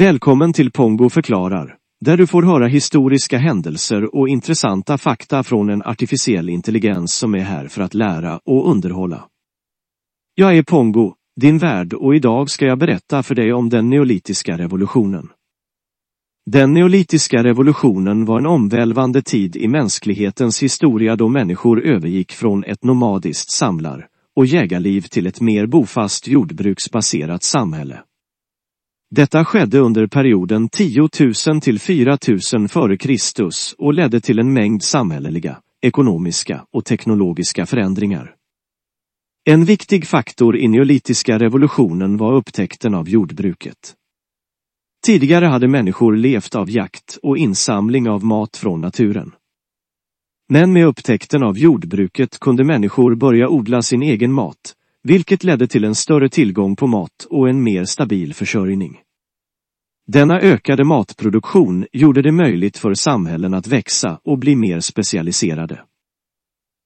Välkommen till Pongo förklarar, där du får höra historiska händelser och intressanta fakta från en artificiell intelligens som är här för att lära och underhålla. Jag är Pongo, din värd och idag ska jag berätta för dig om den neolitiska revolutionen. Den neolitiska revolutionen var en omvälvande tid i mänsklighetens historia då människor övergick från ett nomadiskt samlar och jägarliv till ett mer bofast jordbruksbaserat samhälle. Detta skedde under perioden 10 000 till 4 000 f.Kr. och ledde till en mängd samhälleliga, ekonomiska och teknologiska förändringar. En viktig faktor i neolitiska revolutionen var upptäckten av jordbruket. Tidigare hade människor levt av jakt och insamling av mat från naturen. Men med upptäckten av jordbruket kunde människor börja odla sin egen mat, vilket ledde till en större tillgång på mat och en mer stabil försörjning. Denna ökade matproduktion gjorde det möjligt för samhällen att växa och bli mer specialiserade.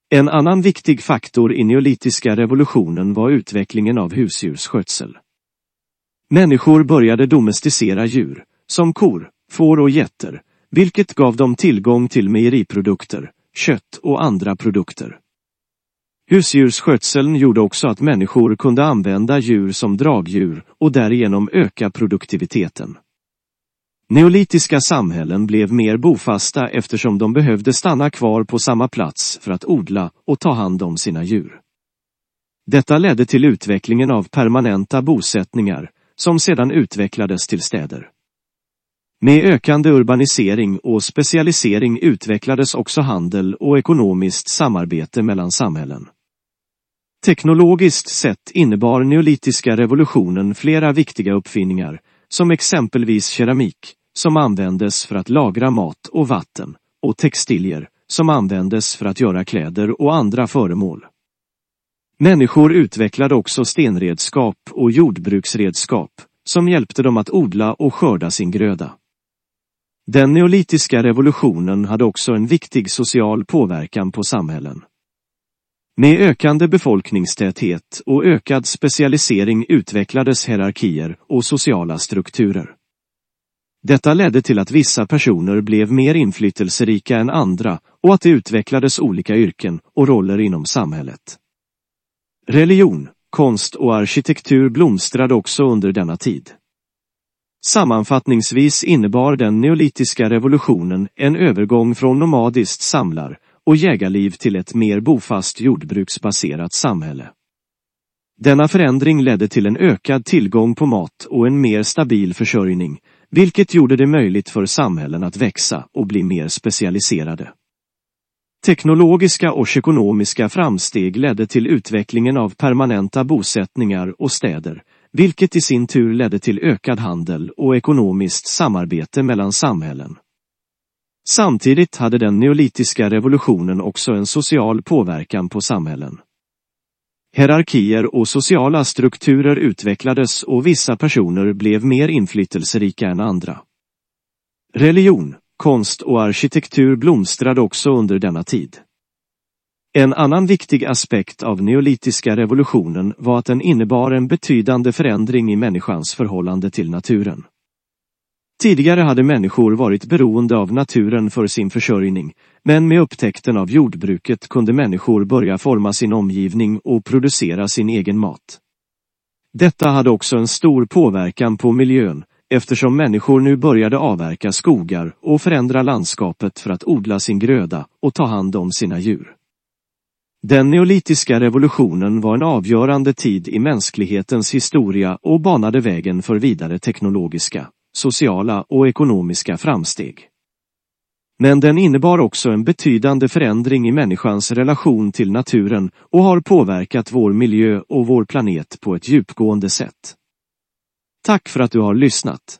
En annan viktig faktor i neolitiska revolutionen var utvecklingen av husdjursskötsel. Människor började domesticera djur, som kor, får och getter, vilket gav dem tillgång till mejeriprodukter, kött och andra produkter. Husdjursskötseln gjorde också att människor kunde använda djur som dragdjur och därigenom öka produktiviteten. Neolitiska samhällen blev mer bofasta eftersom de behövde stanna kvar på samma plats för att odla och ta hand om sina djur. Detta ledde till utvecklingen av permanenta bosättningar, som sedan utvecklades till städer. Med ökande urbanisering och specialisering utvecklades också handel och ekonomiskt samarbete mellan samhällen. Teknologiskt sett innebar neolitiska revolutionen flera viktiga uppfinningar, som exempelvis keramik, som användes för att lagra mat och vatten, och textilier, som användes för att göra kläder och andra föremål. Människor utvecklade också stenredskap och jordbruksredskap, som hjälpte dem att odla och skörda sin gröda. Den neolitiska revolutionen hade också en viktig social påverkan på samhällen. Med ökande befolkningstäthet och ökad specialisering utvecklades hierarkier och sociala strukturer. Detta ledde till att vissa personer blev mer inflytelserika än andra och att det utvecklades olika yrken och roller inom samhället. Religion, konst och arkitektur blomstrade också under denna tid. Sammanfattningsvis innebar den neolitiska revolutionen en övergång från nomadiskt samlar och jägarliv till ett mer bofast jordbruksbaserat samhälle. Denna förändring ledde till en ökad tillgång på mat och en mer stabil försörjning, vilket gjorde det möjligt för samhällen att växa och bli mer specialiserade. Teknologiska och ekonomiska framsteg ledde till utvecklingen av permanenta bosättningar och städer, vilket i sin tur ledde till ökad handel och ekonomiskt samarbete mellan samhällen. Samtidigt hade den neolitiska revolutionen också en social påverkan på samhällen. Hierarkier och sociala strukturer utvecklades och vissa personer blev mer inflytelserika än andra. Religion, konst och arkitektur blomstrade också under denna tid. En annan viktig aspekt av neolitiska revolutionen var att den innebar en betydande förändring i människans förhållande till naturen. Tidigare hade människor varit beroende av naturen för sin försörjning, men med upptäckten av jordbruket kunde människor börja forma sin omgivning och producera sin egen mat. Detta hade också en stor påverkan på miljön, eftersom människor nu började avverka skogar och förändra landskapet för att odla sin gröda och ta hand om sina djur. Den neolitiska revolutionen var en avgörande tid i mänsklighetens historia och banade vägen för vidare teknologiska, sociala och ekonomiska framsteg. Men den innebar också en betydande förändring i människans relation till naturen och har påverkat vår miljö och vår planet på ett djupgående sätt. Tack för att du har lyssnat.